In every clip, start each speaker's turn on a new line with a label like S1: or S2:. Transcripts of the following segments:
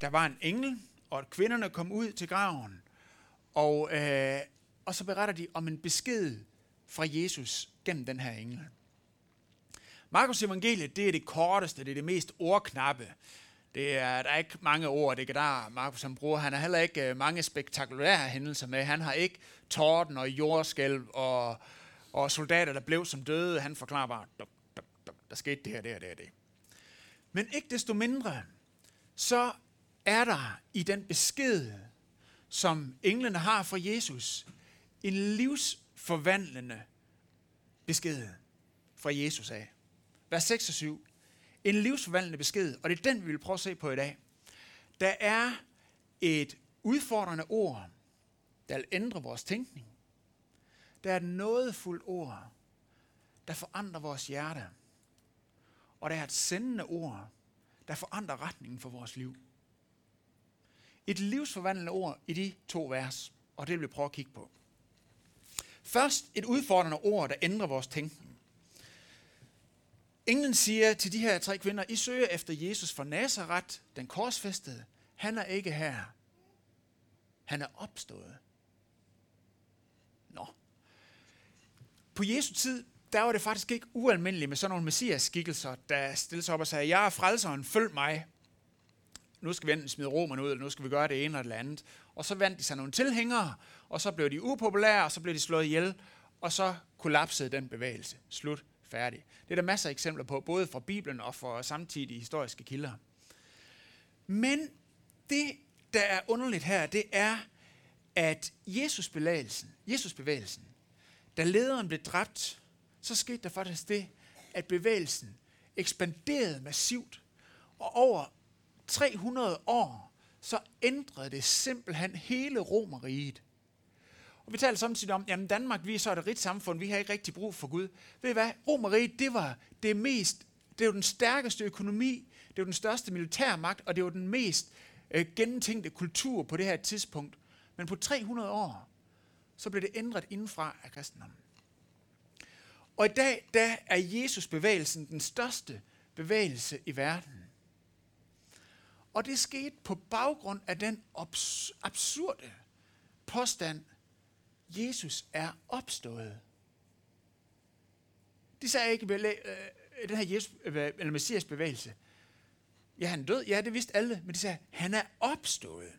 S1: der var en engel, og at kvinderne kom ud til graven, og, øh, og så beretter de om en besked fra Jesus gennem den her engel. Markus evangeliet, det er det korteste, det er det mest ordknappe. Det er, der er ikke mange ord, det kan der Markus han bruger. Han har heller ikke øh, mange spektakulære hændelser med. Han har ikke torden og jordskælv og, og soldater, der blev som døde. Han forklarer bare, dup, dup, dup, der skete det her, det her, det her, det. Men ikke desto mindre, så er der i den besked, som englene har fra Jesus, en livsforvandlende besked fra Jesus af. Vers 6 og 7. En livsforvandlende besked, og det er den, vi vil prøve at se på i dag. Der er et udfordrende ord, der vil ændre vores tænkning. Der er et nådefuldt ord, der forandrer vores hjerte. Og der er et sendende ord, der forandrer retningen for vores liv. Et livsforvandlende ord i de to vers, og det vil vi prøve at kigge på. Først et udfordrende ord, der ændrer vores tænkning. Englen siger til de her tre kvinder, I søger efter Jesus fra Nazareth, den korsfæstede. Han er ikke her. Han er opstået. Nå. På Jesu tid, der var det faktisk ikke ualmindeligt med sådan nogle messias-skikkelser, der stillede sig op og sagde, jeg er frelseren, følg mig. Nu skal vi enten smide romerne ud, eller nu skal vi gøre det ene eller det andet. Og så vandt de sig nogle tilhængere, og så blev de upopulære, og så blev de slået ihjel, og så kollapsede den bevægelse. Slut. Færdig. Det er der masser af eksempler på, både fra Bibelen og fra samtidige historiske kilder. Men det, der er underligt her, det er, at Jesus-bevægelsen, Jesus-bevægelsen, da lederen blev dræbt, så skete der faktisk det, at bevægelsen ekspanderede massivt, og over 300 år, så ændrede det simpelthen hele Romeriet. Og vi taler samtidig om, jamen Danmark, vi er så et rigt samfund, vi har ikke rigtig brug for Gud. Ved I hvad? Romeriet, det var det mest, det var den stærkeste økonomi, det var den største militærmagt, og det var den mest øh, gennemtænkte kultur på det her tidspunkt. Men på 300 år, så blev det ændret indenfra af kristendommen. Og i dag, der er Jesus-bevægelsen den største bevægelse i verden. Og det skete på baggrund af den obs- absurde påstand, Jesus er opstået. De sagde ikke, øh, den her Jesus, øh, eller Messias bevægelse, ja, han død, ja, det vidste alle, men de sagde, han er opstået.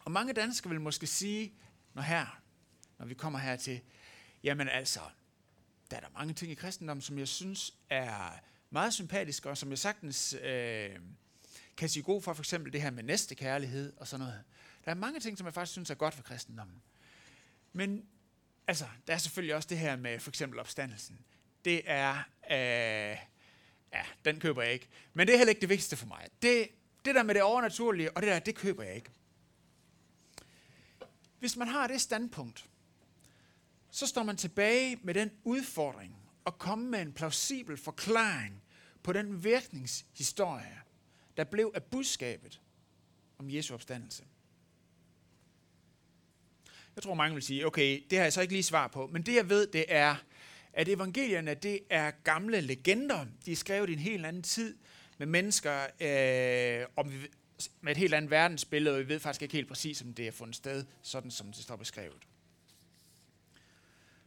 S1: Og mange danskere vil måske sige, når her, når vi kommer her til, jamen altså, der er der mange ting i kristendommen, som jeg synes er meget sympatiske, og som jeg sagtens øh, kan sige god for, for eksempel det her med næste kærlighed og sådan noget. Der er mange ting, som jeg faktisk synes er godt for kristendommen. Men altså, der er selvfølgelig også det her med for eksempel opstandelsen. Det er, øh, ja, den køber jeg ikke. Men det er heller ikke det vigtigste for mig. Det, det der med det overnaturlige, og det der, det køber jeg ikke. Hvis man har det standpunkt, så står man tilbage med den udfordring at komme med en plausibel forklaring på den virkningshistorie, der blev af budskabet om Jesu opstandelse. Jeg tror, mange vil sige, okay, det har jeg så ikke lige svar på, men det jeg ved, det er, at evangelierne, det er gamle legender. De er skrevet i en helt anden tid med mennesker øh, om, med et helt andet verdensbillede, og vi ved faktisk ikke helt præcis, om det er fundet sted, sådan som det står beskrevet.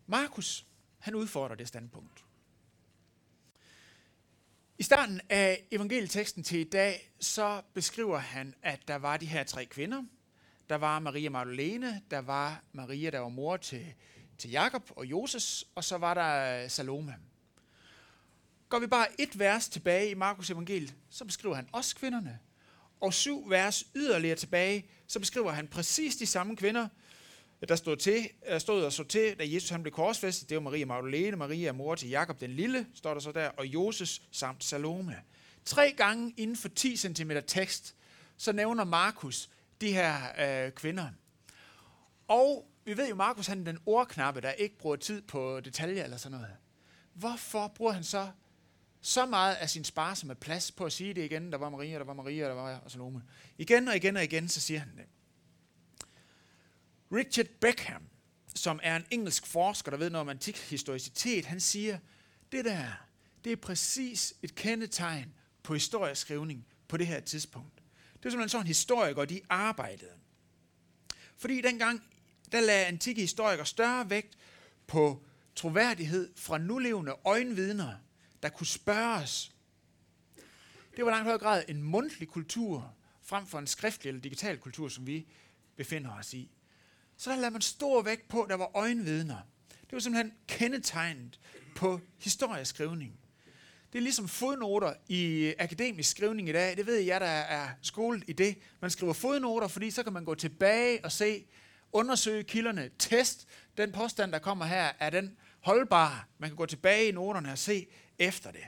S1: Markus, han udfordrer det standpunkt. I starten af evangelieteksten til i dag, så beskriver han, at der var de her tre kvinder. Der var Maria Magdalene, der var Maria, der var mor til, til Jakob og Joses, og så var der Salome. Går vi bare et vers tilbage i Markus evangeliet, så beskriver han også kvinderne. Og syv vers yderligere tilbage, så beskriver han præcis de samme kvinder, der stod, til, øh, stod og så til, da Jesus han blev korsfæstet. Det var Maria Magdalene, Maria mor til Jakob den Lille, står der så der, og Joses samt Salome. Tre gange inden for 10 cm tekst, så nævner Markus de her øh, kvinder. Og vi ved jo, Markus han er den ordknappe, der ikke bruger tid på detaljer eller sådan noget. Hvorfor bruger han så så meget af sin sparsomme plads på at sige det igen? Der var Maria, der var Maria, der var Salome. Igen og igen og igen, så siger han det. Richard Beckham, som er en engelsk forsker, der ved noget om antik historicitet, han siger, det der, det er præcis et kendetegn på historieskrivning på det her tidspunkt. Det er simpelthen sådan, historikere de arbejdede. Fordi dengang, der lagde antikke historikere større vægt på troværdighed fra nulevende øjenvidner, der kunne spørges. Det var langt højere grad en mundtlig kultur, frem for en skriftlig eller digital kultur, som vi befinder os i. Så der lader man stor vægt på, at der var øjenvidner. Det var simpelthen kendetegnet på historieskrivning. Det er ligesom fodnoter i akademisk skrivning i dag. Det ved jeg, der er skolet i det. Man skriver fodnoter, fordi så kan man gå tilbage og se, undersøge kilderne, test den påstand, der kommer her, er den holdbar. Man kan gå tilbage i noterne og se efter det.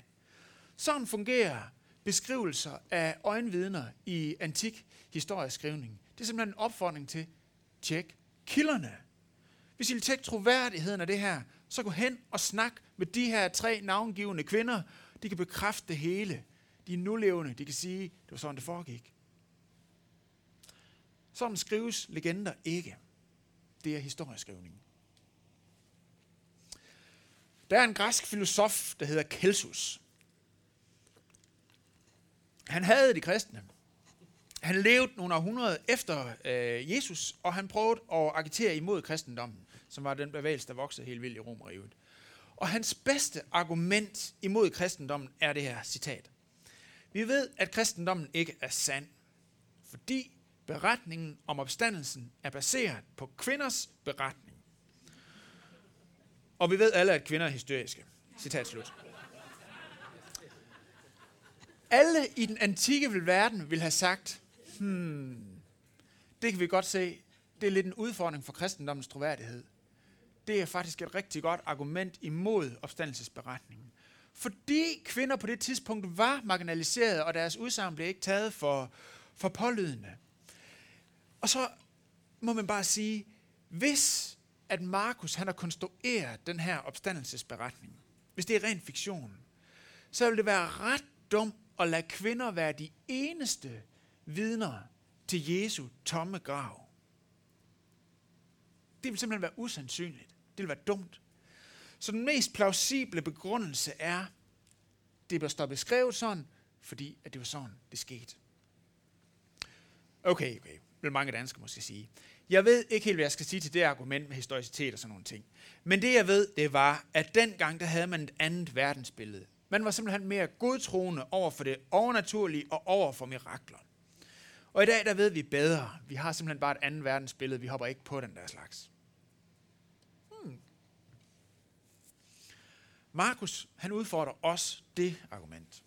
S1: Sådan fungerer beskrivelser af øjenvidner i antik historieskrivning. Det er simpelthen en opfordring til, tjek kilderne. Hvis I vil tjekke troværdigheden af det her, så gå hen og snak med de her tre navngivende kvinder. De kan bekræfte det hele. De er nulevende. De kan sige, det var sådan, det foregik. Sådan skrives legender ikke. Det er historieskrivning. Der er en græsk filosof, der hedder Kelsus. Han havde de kristne. Han levede nogle århundreder efter øh, Jesus, og han prøvede at agitere imod kristendommen, som var den bevægelse, der voksede helt vildt i Romeriet. Og hans bedste argument imod kristendommen er det her citat. Vi ved, at kristendommen ikke er sand, fordi beretningen om opstandelsen er baseret på kvinders beretning. Og vi ved alle, at kvinder er hysteriske. Citat slut. Alle i den antikke verden vil have sagt, hmm, det kan vi godt se, det er lidt en udfordring for kristendommens troværdighed. Det er faktisk et rigtig godt argument imod opstandelsesberetningen. Fordi kvinder på det tidspunkt var marginaliseret, og deres udsagn blev ikke taget for, for pålydende. Og så må man bare sige, hvis at Markus han har konstrueret den her opstandelsesberetning, hvis det er ren fiktion, så vil det være ret dumt at lade kvinder være de eneste vidner til Jesu tomme grav. Det vil simpelthen være usandsynligt. Det vil være dumt. Så den mest plausible begrundelse er, det bliver står beskrevet sådan, fordi at det var sådan, det skete. Okay, okay, vil mange danskere måske sige. Jeg ved ikke helt, hvad jeg skal sige til det argument med historicitet og sådan nogle ting. Men det jeg ved, det var, at dengang der havde man et andet verdensbillede. Man var simpelthen mere godtroende over for det overnaturlige og over for mirakler. Og i dag, der ved vi bedre. Vi har simpelthen bare et andet verdensbillede. Vi hopper ikke på den der slags. Hmm. Markus, han udfordrer også det argument.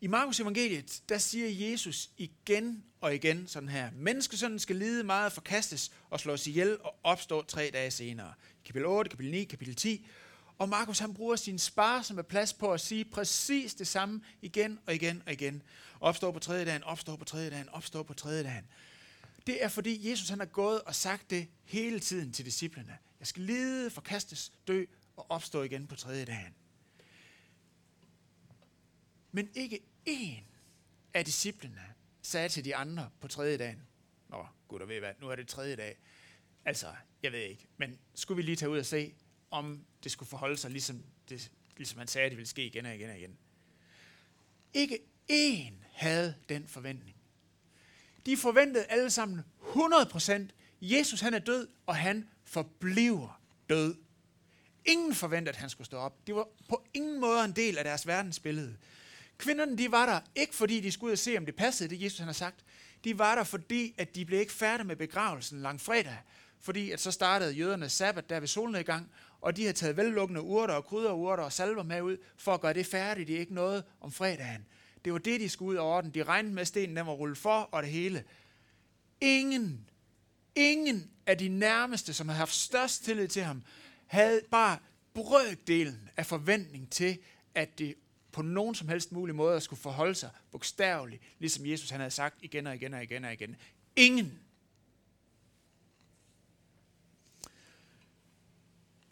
S1: I Markus evangeliet, der siger Jesus igen og igen sådan her. Menneskesønnen skal lide meget, forkastes og slås ihjel og opstå tre dage senere. Kapitel 8, kapitel 9, kapitel 10. Og Markus han bruger sin sparsomme plads på at sige præcis det samme igen og igen og igen. Opstår på tredje dagen, opstår på tredje dagen, opstår på tredje dagen. Det er fordi Jesus han har gået og sagt det hele tiden til disciplene. Jeg skal lide, forkastes, dø og opstå igen på tredje dagen. Men ikke én af disciplene sagde til de andre på tredje dagen, Nå, gud og ved hvad, nu er det tredje dag. Altså, jeg ved ikke, men skulle vi lige tage ud og se, om det skulle forholde sig, ligesom, det, ligesom han sagde, at det ville ske igen og igen og igen. Ikke én havde den forventning. De forventede alle sammen 100%, Jesus han er død, og han forbliver død. Ingen forventede, at han skulle stå op. Det var på ingen måde en del af deres verdensbillede. Kvinderne, de var der ikke fordi, de skulle ud og se, om det passede, det Jesus han har sagt. De var der fordi, at de blev ikke færdige med begravelsen lang fredag. Fordi at så startede jødernes sabbat der ved solnedgang, og de havde taget vellukkende urter og krydderurter og salver med ud, for at gøre det færdigt. Det er ikke noget om fredagen. Det var det, de skulle ud over den. De regnede med, at stenen den var rullet for, og det hele. Ingen, ingen af de nærmeste, som havde haft størst tillid til ham, havde bare brøkdelen af forventning til, at det på nogen som helst mulig måde skulle forholde sig bogstaveligt, ligesom Jesus han havde sagt igen og igen og igen og igen. Ingen.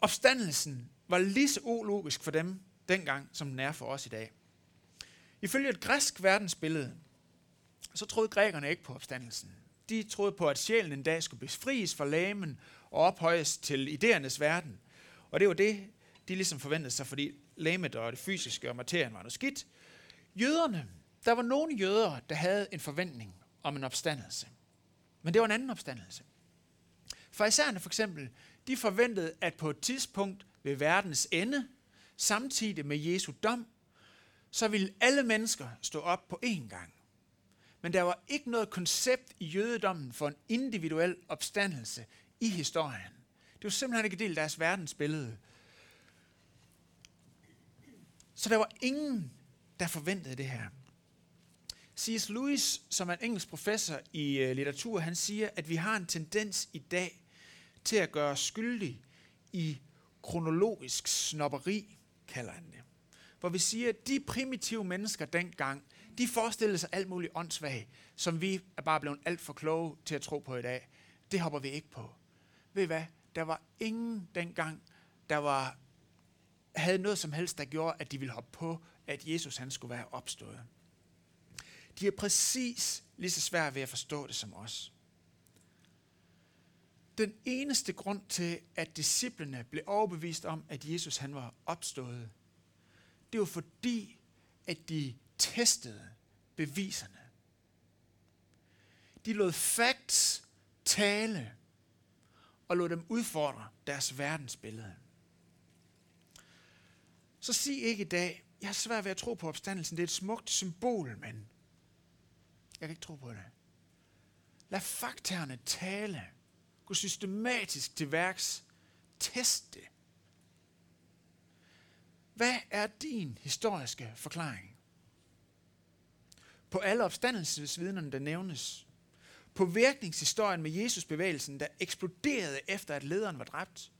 S1: Opstandelsen var lige så ulogisk for dem dengang, som den er for os i dag. Ifølge et græsk verdensbillede, så troede grækerne ikke på opstandelsen. De troede på, at sjælen en dag skulle befries fra lamen og ophøjes til idéernes verden. Og det var det, de ligesom forventede sig, fordi lamet og det fysiske og materien var noget skidt. Jøderne, Der var nogle jøder, der havde en forventning om en opstandelse. Men det var en anden opstandelse. Farisæerne for eksempel, de forventede, at på et tidspunkt ved verdens ende, samtidig med Jesu dom, så ville alle mennesker stå op på én gang. Men der var ikke noget koncept i jødedommen for en individuel opstandelse i historien. Det var simpelthen ikke del af deres verdensbillede. Så der var ingen, der forventede det her. C.S. Lewis, som er en engelsk professor i øh, litteratur, han siger, at vi har en tendens i dag til at gøre skyldig i kronologisk snopperi, kalder han det. Hvor vi siger, at de primitive mennesker dengang, de forestillede sig alt muligt åndssvagt, som vi er bare blevet alt for kloge til at tro på i dag. Det hopper vi ikke på. Ved I hvad? Der var ingen dengang, der var, havde noget som helst, der gjorde, at de ville hoppe på, at Jesus han skulle være opstået. De er præcis lige så svære ved at forstå det som os. Den eneste grund til, at disciplene blev overbevist om, at Jesus han var opstået, det var fordi, at de testede beviserne. De lod facts tale og lod dem udfordre deres verdensbillede. Så sig ikke i dag, jeg har svært ved at tro på opstandelsen. Det er et smukt symbol, men jeg kan ikke tro på det. Lad faktaerne tale. Gå systematisk til værks. Test det. Hvad er din historiske forklaring? På alle opstandelsesvidnerne, der nævnes. På virkningshistorien med Jesus-bevægelsen, der eksploderede efter, at lederen var dræbt.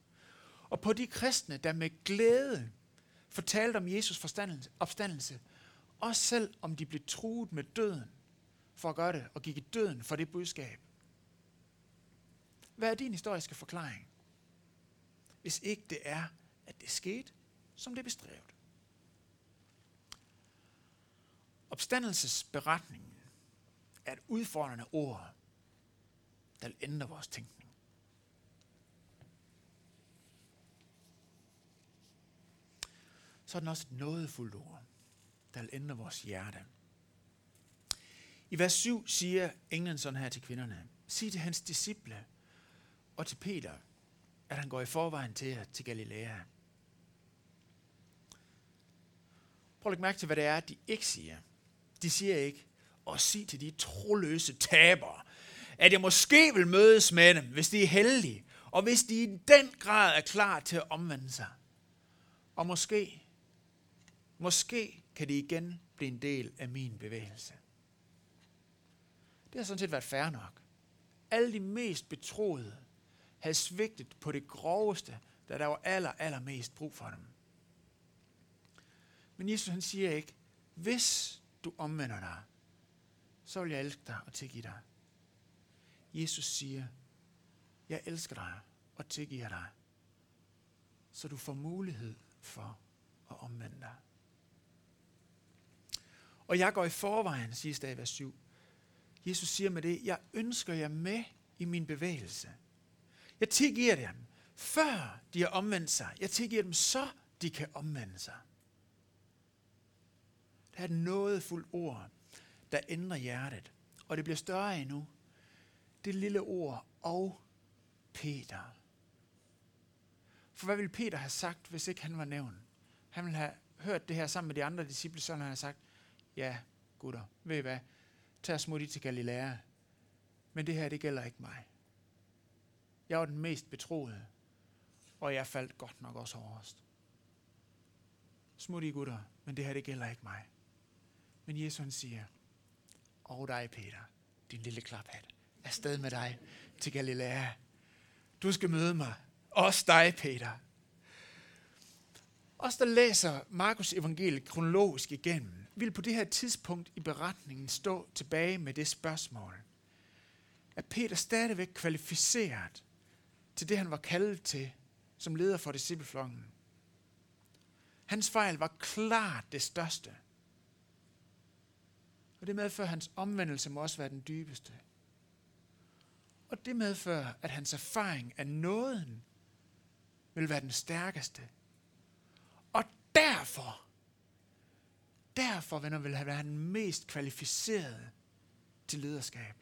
S1: Og på de kristne, der med glæde fortalte om Jesus opstandelse, også selv om de blev truet med døden for at gøre det, og gik i døden for det budskab. Hvad er din historiske forklaring? Hvis ikke det er, at det skete, som det er beskrevet. Opstandelsesberetningen er et udfordrende ord, der ændrer vores tænkning. Så er den også et nådefuldt ord, der ændrer vores hjerte. I vers 7 siger englen sådan her til kvinderne. Sig til hans disciple og til Peter, at han går i forvejen til til Galilea. Prøv at lægge mærke til, hvad det er, de ikke siger. De siger ikke, og sig til de troløse tabere, at jeg måske vil mødes med dem, hvis de er heldige, og hvis de i den grad er klar til at omvende sig. Og måske, måske kan de igen blive en del af min bevægelse. Det har sådan set været fair nok. Alle de mest betroede havde svigtet på det groveste, da der var aller, allermest brug for dem. Men Jesus han siger ikke, hvis du omvender dig, så vil jeg elske dig og tilgive dig. Jesus siger, jeg elsker dig og tilgiver dig, så du får mulighed for at omvende dig. Og jeg går i forvejen, siger der i vers 7. Jesus siger med det, jeg ønsker jer med i min bevægelse. Jeg tilgiver dem, før de har omvendt sig. Jeg tilgiver dem, så de kan omvende sig. Der er et nådefuldt ord, der ændrer hjertet. Og det bliver større endnu. Det lille ord, og Peter. For hvad ville Peter have sagt, hvis ikke han var nævnt? Han ville have hørt det her sammen med de andre disciple, så han har sagt, ja, gutter, ved I hvad? Tag smut i til Galilea. Men det her, det gælder ikke mig. Jeg var den mest betroede, og jeg faldt godt nok også hårdest. Smut gutter, men det her, det gælder ikke mig. Men Jesus han siger, og dig Peter, din lille klaphat, afsted med dig til Galilea. Du skal møde mig. Også dig, Peter. Os, der læser Markus evangeliet kronologisk igennem, vil på det her tidspunkt i beretningen stå tilbage med det spørgsmål. Er Peter stadigvæk kvalificeret til det, han var kaldet til som leder for discipleflokken? Hans fejl var klart det største. Og det medfører, at hans omvendelse må også være den dybeste. Og det medfører, at hans erfaring af nåden vil være den stærkeste. Og derfor derfor, venner, vil han være den mest kvalificerede til lederskab.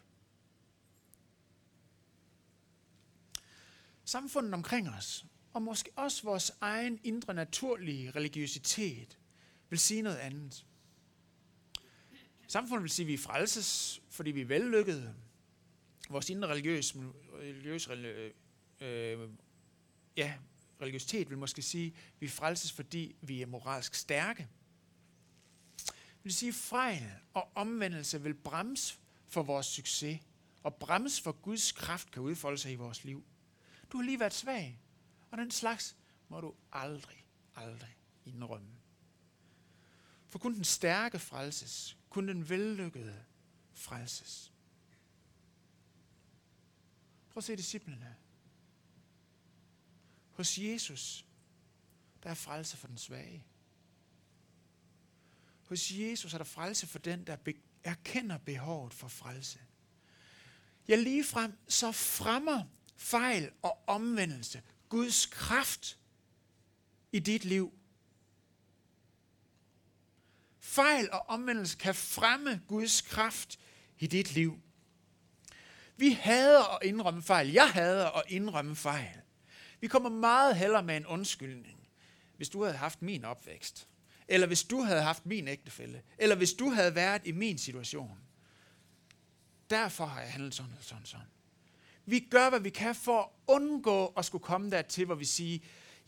S1: Samfundet omkring os, og måske også vores egen indre naturlige religiøsitet, vil sige noget andet. Samfundet vil sige, at vi er frelses, fordi vi er vellykkede. Vores indre religiøs, religiøs øh, ja, religiøsitet vil måske sige, at vi er frelses, fordi vi er moralsk stærke. Det vil sige, at fejl og omvendelse vil bremse for vores succes, og bremse for Guds kraft kan udfolde sig i vores liv. Du har lige været svag, og den slags må du aldrig, aldrig indrømme. For kun den stærke frelses, kun den vellykkede frelses. Prøv at se disciplene. Hos Jesus, der er frelse for den svage. Hos Jesus er der frelse for den, der erkender behovet for frelse. Ja, lige frem, så fremmer fejl og omvendelse Guds kraft i dit liv. Fejl og omvendelse kan fremme Guds kraft i dit liv. Vi hader at indrømme fejl. Jeg hader at indrømme fejl. Vi kommer meget hellere med en undskyldning, hvis du havde haft min opvækst. Eller hvis du havde haft min ægtefælde. Eller hvis du havde været i min situation. Derfor har jeg handlet sådan og sådan sådan. Vi gør, hvad vi kan for at undgå at skulle komme dertil, hvor vi siger,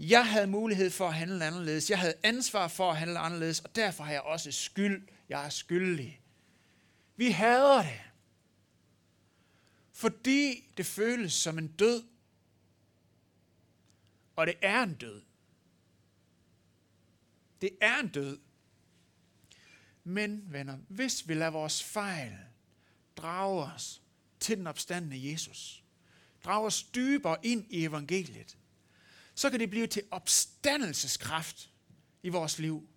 S1: jeg havde mulighed for at handle anderledes. Jeg havde ansvar for at handle anderledes, og derfor har jeg også skyld. Jeg er skyldig. Vi hader det. Fordi det føles som en død. Og det er en død. Det er en død. Men, venner, hvis vi lader vores fejl drage os til den opstandende Jesus, drage os dybere ind i evangeliet, så kan det blive til opstandelseskraft i vores liv.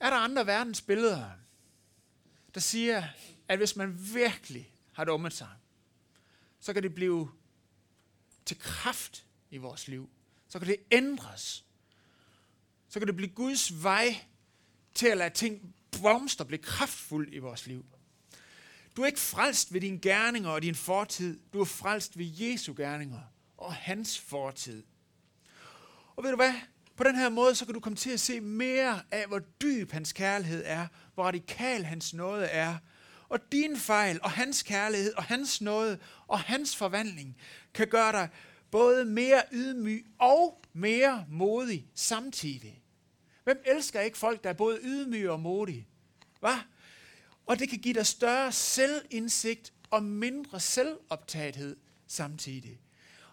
S1: Er der andre verdens billeder, der siger, at hvis man virkelig har dummet sig, så kan det blive til kraft i vores liv. Så kan det ændres. Så kan det blive Guds vej til at lade ting blomstre, blive kraftfuldt i vores liv. Du er ikke frelst ved dine gerninger og din fortid. Du er frelst ved Jesu gerninger og hans fortid. Og ved du hvad? På den her måde, så kan du komme til at se mere af, hvor dyb hans kærlighed er, hvor radikal hans nåde er, og din fejl, og hans kærlighed, og hans nåde, og hans forvandling, kan gøre dig både mere ydmyg og mere modig samtidig. Hvem elsker ikke folk, der er både ydmyge og modige? Hvad? Og det kan give dig større selvindsigt og mindre selvoptagethed samtidig.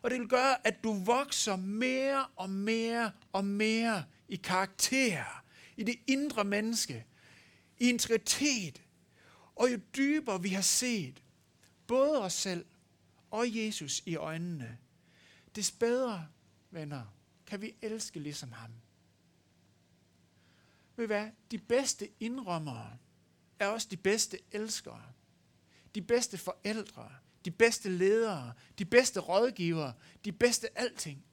S1: Og det vil gøre, at du vokser mere og mere og mere i karakter, i det indre menneske, i integritet. Og jo dybere vi har set både os selv og Jesus i øjnene, des bedre, venner, kan vi elske ligesom ham. Ved hvad? De bedste indrømmere er også de bedste elskere. De bedste forældre, de bedste ledere, de bedste rådgivere, de bedste alting.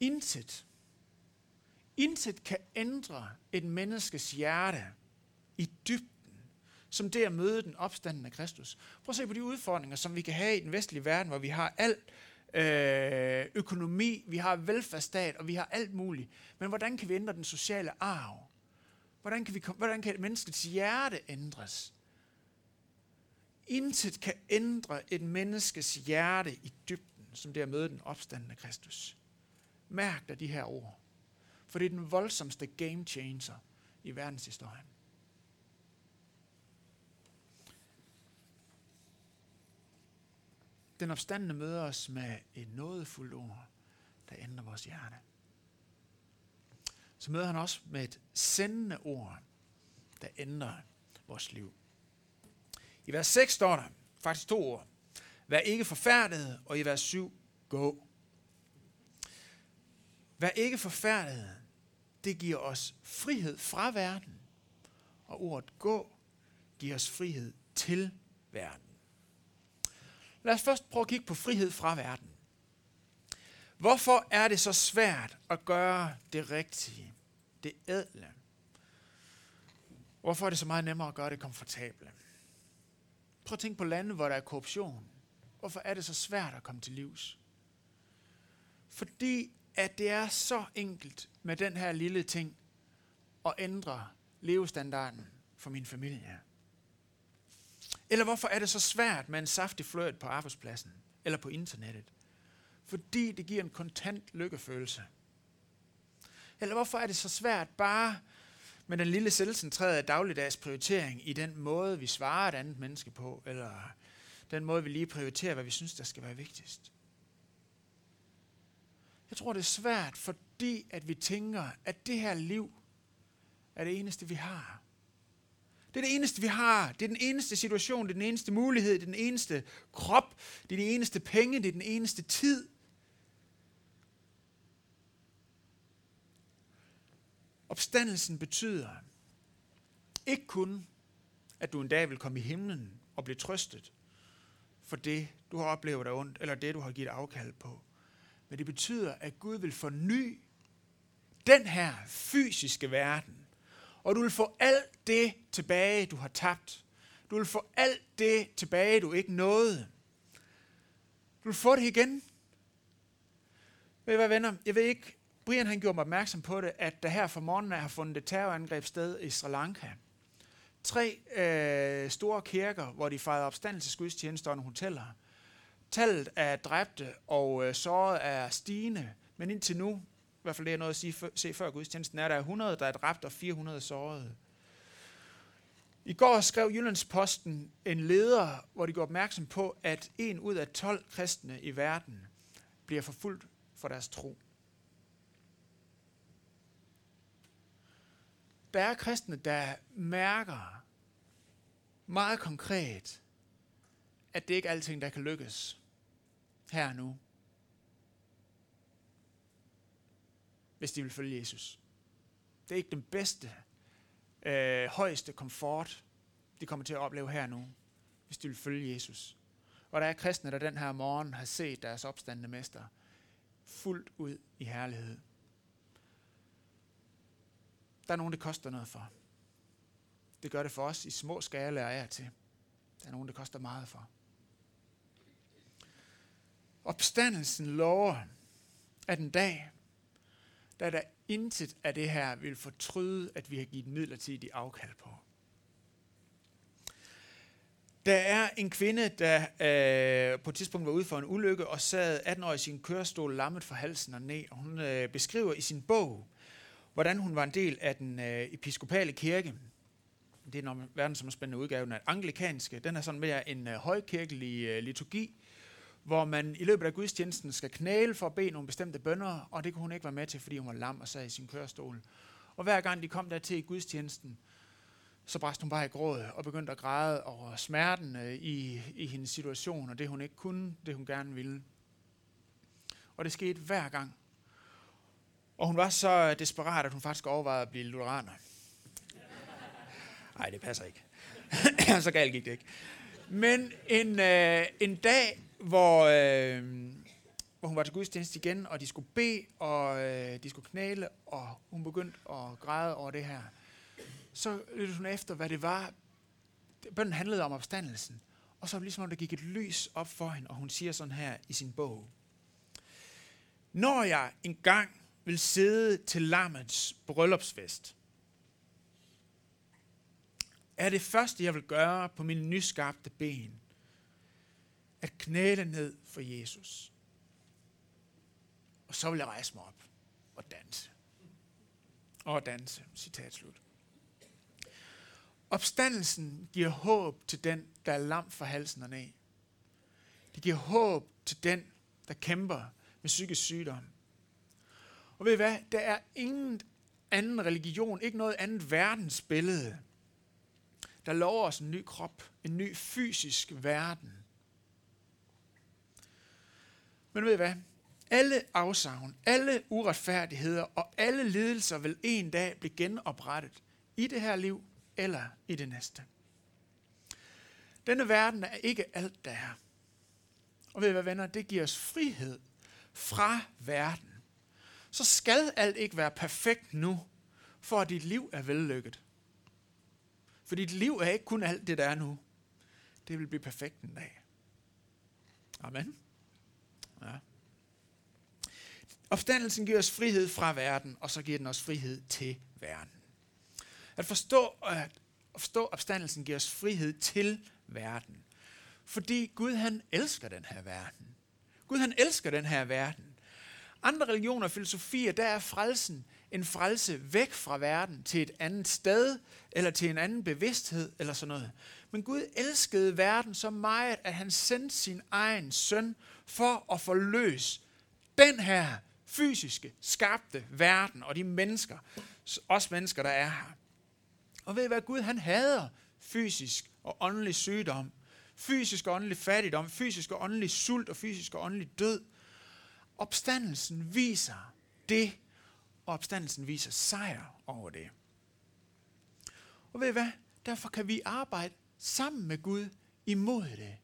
S1: Intet, intet kan ændre et menneskes hjerte i dybden som det at møde den opstandende Kristus. Prøv at se på de udfordringer, som vi kan have i den vestlige verden, hvor vi har alt øh, økonomi, vi har velfærdsstat, og vi har alt muligt. Men hvordan kan vi ændre den sociale arv? Hvordan kan, vi, hvordan kan et menneskets hjerte ændres? Intet kan ændre et menneskes hjerte i dybden, som det at møde den opstandende Kristus. Mærk dig de her ord. For det er den voldsomste game changer i verdenshistorien. Den opstandende møder os med et nådefuldt ord, der ændrer vores hjerte. Så møder han os med et sendende ord, der ændrer vores liv. I vers 6 står der faktisk to ord. Vær ikke forfærdet, og i vers 7, gå. Vær ikke forfærdet, det giver os frihed fra verden. Og ordet gå giver os frihed til verden. Lad os først prøve at kigge på frihed fra verden. Hvorfor er det så svært at gøre det rigtige, det ædle? Hvorfor er det så meget nemmere at gøre det komfortable? Prøv at tænke på lande, hvor der er korruption. Hvorfor er det så svært at komme til livs? Fordi at det er så enkelt med den her lille ting at ændre levestandarden for min familie. Eller hvorfor er det så svært med en saftig fløjt på arbejdspladsen eller på internettet? Fordi det giver en kontant lykkefølelse. Eller hvorfor er det så svært bare med den lille selvcentrerede dagligdags prioritering i den måde, vi svarer et andet menneske på, eller den måde, vi lige prioriterer, hvad vi synes, der skal være vigtigst. Jeg tror, det er svært, fordi at vi tænker, at det her liv er det eneste, vi har. Det er det eneste, vi har. Det er den eneste situation, det er den eneste mulighed, det er den eneste krop, det er de eneste penge, det er den eneste tid. Opstandelsen betyder ikke kun, at du en dag vil komme i himlen og blive trøstet for det, du har oplevet dig ondt, eller det, du har givet afkald på. Men det betyder, at Gud vil forny den her fysiske verden. Og du vil få alt det tilbage, du har tabt. Du vil få alt det tilbage, du ikke nåede. Du vil få det igen. Ved I hvad, venner? Jeg ved ikke, Brian han gjorde mig opmærksom på det, at der her for morgenen har fundet et terrorangreb sted i Sri Lanka. Tre øh, store kirker, hvor de fejrede opstandelsesgudstjenester og hoteller. Tallet af dræbte og øh, sårede er stigende, men indtil nu, i hvert fald det er noget at sige, se før gudstjenesten, er der 100, der er dræbt og 400 sårede. I går skrev Jyllandsposten en leder, hvor de går opmærksom på, at en ud af 12 kristne i verden bliver forfulgt for deres tro. Der er kristne, der mærker meget konkret, at det ikke er alting, der kan lykkes her og nu. Hvis de vil følge Jesus. Det er ikke den bedste, øh, højeste komfort, de kommer til at opleve her nu, hvis de vil følge Jesus. Og der er kristne, der den her morgen har set deres opstandende mester fuldt ud i herlighed. Der er nogen, det koster noget for. Det gør det for os i små skalaer af til. Der er nogen, det koster meget for. Opstandelsen lover, at en dag, da der intet af det her vil fortryde, at vi har givet midlertidigt afkald på. Der er en kvinde, der øh, på et tidspunkt var ude for en ulykke og sad 18 år i sin kørestol lammet fra halsen og ned. Og hun øh, beskriver i sin bog, hvordan hun var en del af den øh, episkopale kirke. Det er en verdensomspændende udgave af anglikanske. Den er sådan mere en øh, højkirkelig øh, liturgi, hvor man i løbet af gudstjenesten skal knæle for at bede nogle bestemte bønder, og det kunne hun ikke være med til, fordi hun var lam og sad i sin kørestol. Og hver gang de kom der til i gudstjenesten, så brast hun bare i gråd og begyndte at græde over smerten øh, i, i hendes situation, og det hun ikke kunne, det hun gerne ville. Og det skete hver gang. Og hun var så desperat, at hun faktisk overvejede at blive lutheraner. Nej, det passer ikke. så galt gik det ikke. Men en, øh, en dag, hvor, øh, hvor hun var til gudstjeneste igen, og de skulle bede, og øh, de skulle knæle, og hun begyndte at græde over det her. Så lyttede hun efter, hvad det var. Bønden handlede om opstandelsen. Og så ligesom, om der gik et lys op for hende, og hun siger sådan her i sin bog. Når jeg engang vil sidde til lammets bryllupsfest, er det første, jeg vil gøre på mine nyskabte ben, at knæle ned for Jesus. Og så vil jeg rejse mig op og danse. Og danse, citat slut. Opstandelsen giver håb til den, der er lam for halsen og ned. Det giver håb til den, der kæmper med psykisk sygdom. Og ved I hvad? Der er ingen anden religion, ikke noget andet verdensbillede, der lover os en ny krop, en ny fysisk verden. Men ved I hvad? Alle afsavn, alle uretfærdigheder og alle lidelser vil en dag blive genoprettet i det her liv eller i det næste. Denne verden er ikke alt, der er. Og ved I hvad, venner? Det giver os frihed fra verden, så skal alt ikke være perfekt nu, for at dit liv er vellykket. For dit liv er ikke kun alt det, der er nu. Det vil blive perfekt en dag. Amen. Ja. Opstandelsen giver os frihed fra verden, og så giver den os frihed til verden. At forstå, at forstå opstandelsen giver os frihed til verden. Fordi Gud han elsker den her verden. Gud han elsker den her verden. Andre religioner og filosofier, der er frelsen en frelse væk fra verden til et andet sted, eller til en anden bevidsthed, eller sådan noget. Men Gud elskede verden så meget, at han sendte sin egen søn for at forløse den her fysiske, skabte verden og de mennesker, os mennesker, der er her. Og ved I hvad Gud han hader? Fysisk og åndelig sygdom, fysisk og åndelig fattigdom, fysisk og åndelig sult og fysisk og åndelig død. Opstandelsen viser det, og opstandelsen viser sejr over det. Og ved I hvad? Derfor kan vi arbejde sammen med Gud imod det.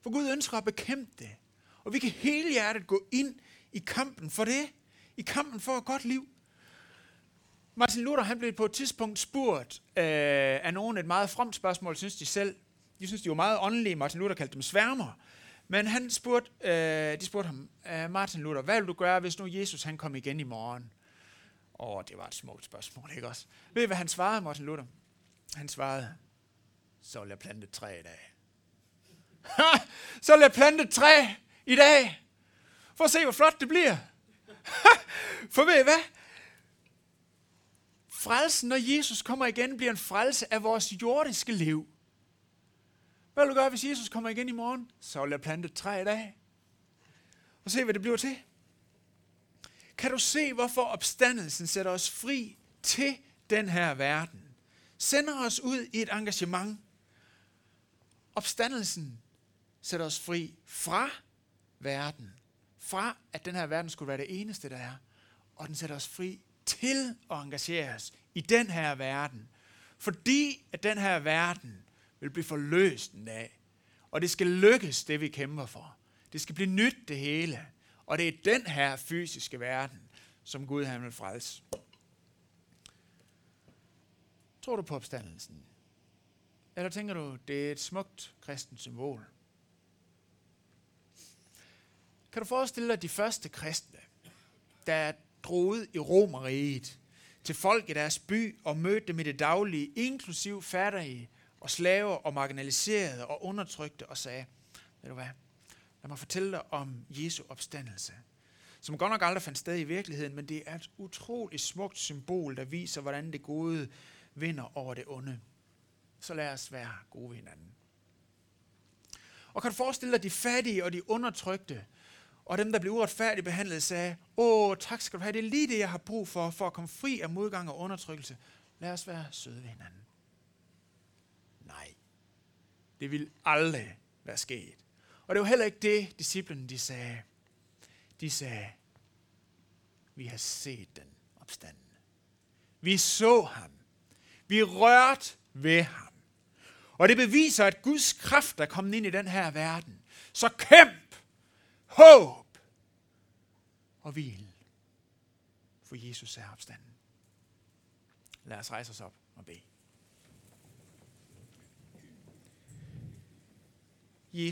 S1: For Gud ønsker at bekæmpe det. Og vi kan hele hjertet gå ind i kampen for det. I kampen for et godt liv. Martin Luther han blev på et tidspunkt spurgt øh, af nogen et meget fremt spørgsmål, synes de selv. De synes, de var meget åndelige. Martin Luther kaldte dem sværmer. Men han spurgte, øh, de spurgte ham, øh, Martin Luther, hvad vil du gøre, hvis nu Jesus han kom igen i morgen? Åh, det var et smukt spørgsmål, ikke også? Ved I, hvad han svarede, Martin Luther? Han svarede, så vil jeg plante et træ i dag. så vil jeg plante et træ i dag. For at se, hvor flot det bliver. For ved I hvad? Frelsen, når Jesus kommer igen, bliver en frelse af vores jordiske liv. Hvad vil du gøre, hvis Jesus kommer igen i morgen? Så vil jeg plante et træ i dag. Og se, hvad det bliver til. Kan du se, hvorfor opstandelsen sætter os fri til den her verden? Sender os ud i et engagement. Opstandelsen sætter os fri fra verden. Fra, at den her verden skulle være det eneste, der er. Og den sætter os fri til at engagere os i den her verden. Fordi at den her verden vil blive forløst en dag. Og det skal lykkes, det vi kæmper for. Det skal blive nyt, det hele. Og det er den her fysiske verden, som Gud han vil frelse. Tror du på opstandelsen? Eller tænker du, det er et smukt kristent symbol? Kan du forestille dig de første kristne, der drog ud i Romeriet til folk i deres by og mødte dem i det daglige, inklusiv fattige og slaver og marginaliserede og undertrykte og sagde, ved du hvad, lad mig fortælle dig om Jesu opstandelse, som godt nok aldrig fandt sted i virkeligheden, men det er et utroligt smukt symbol, der viser, hvordan det gode vinder over det onde. Så lad os være gode ved hinanden. Og kan du forestille dig, de fattige og de undertrykte, og dem, der blev uretfærdigt behandlet, sagde, åh, tak skal du have, det er lige det, jeg har brug for, for at komme fri af modgang og undertrykkelse. Lad os være søde ved hinanden. Nej, det vil aldrig være sket. Og det var heller ikke det, disciplene de sagde. De sagde, vi har set den opstanden. Vi så ham. Vi rørte ved ham. Og det beviser, at Guds kraft er kommet ind i den her verden. Så kæmp, håb og hvil. For Jesus er opstanden. Lad os rejse os op og bede.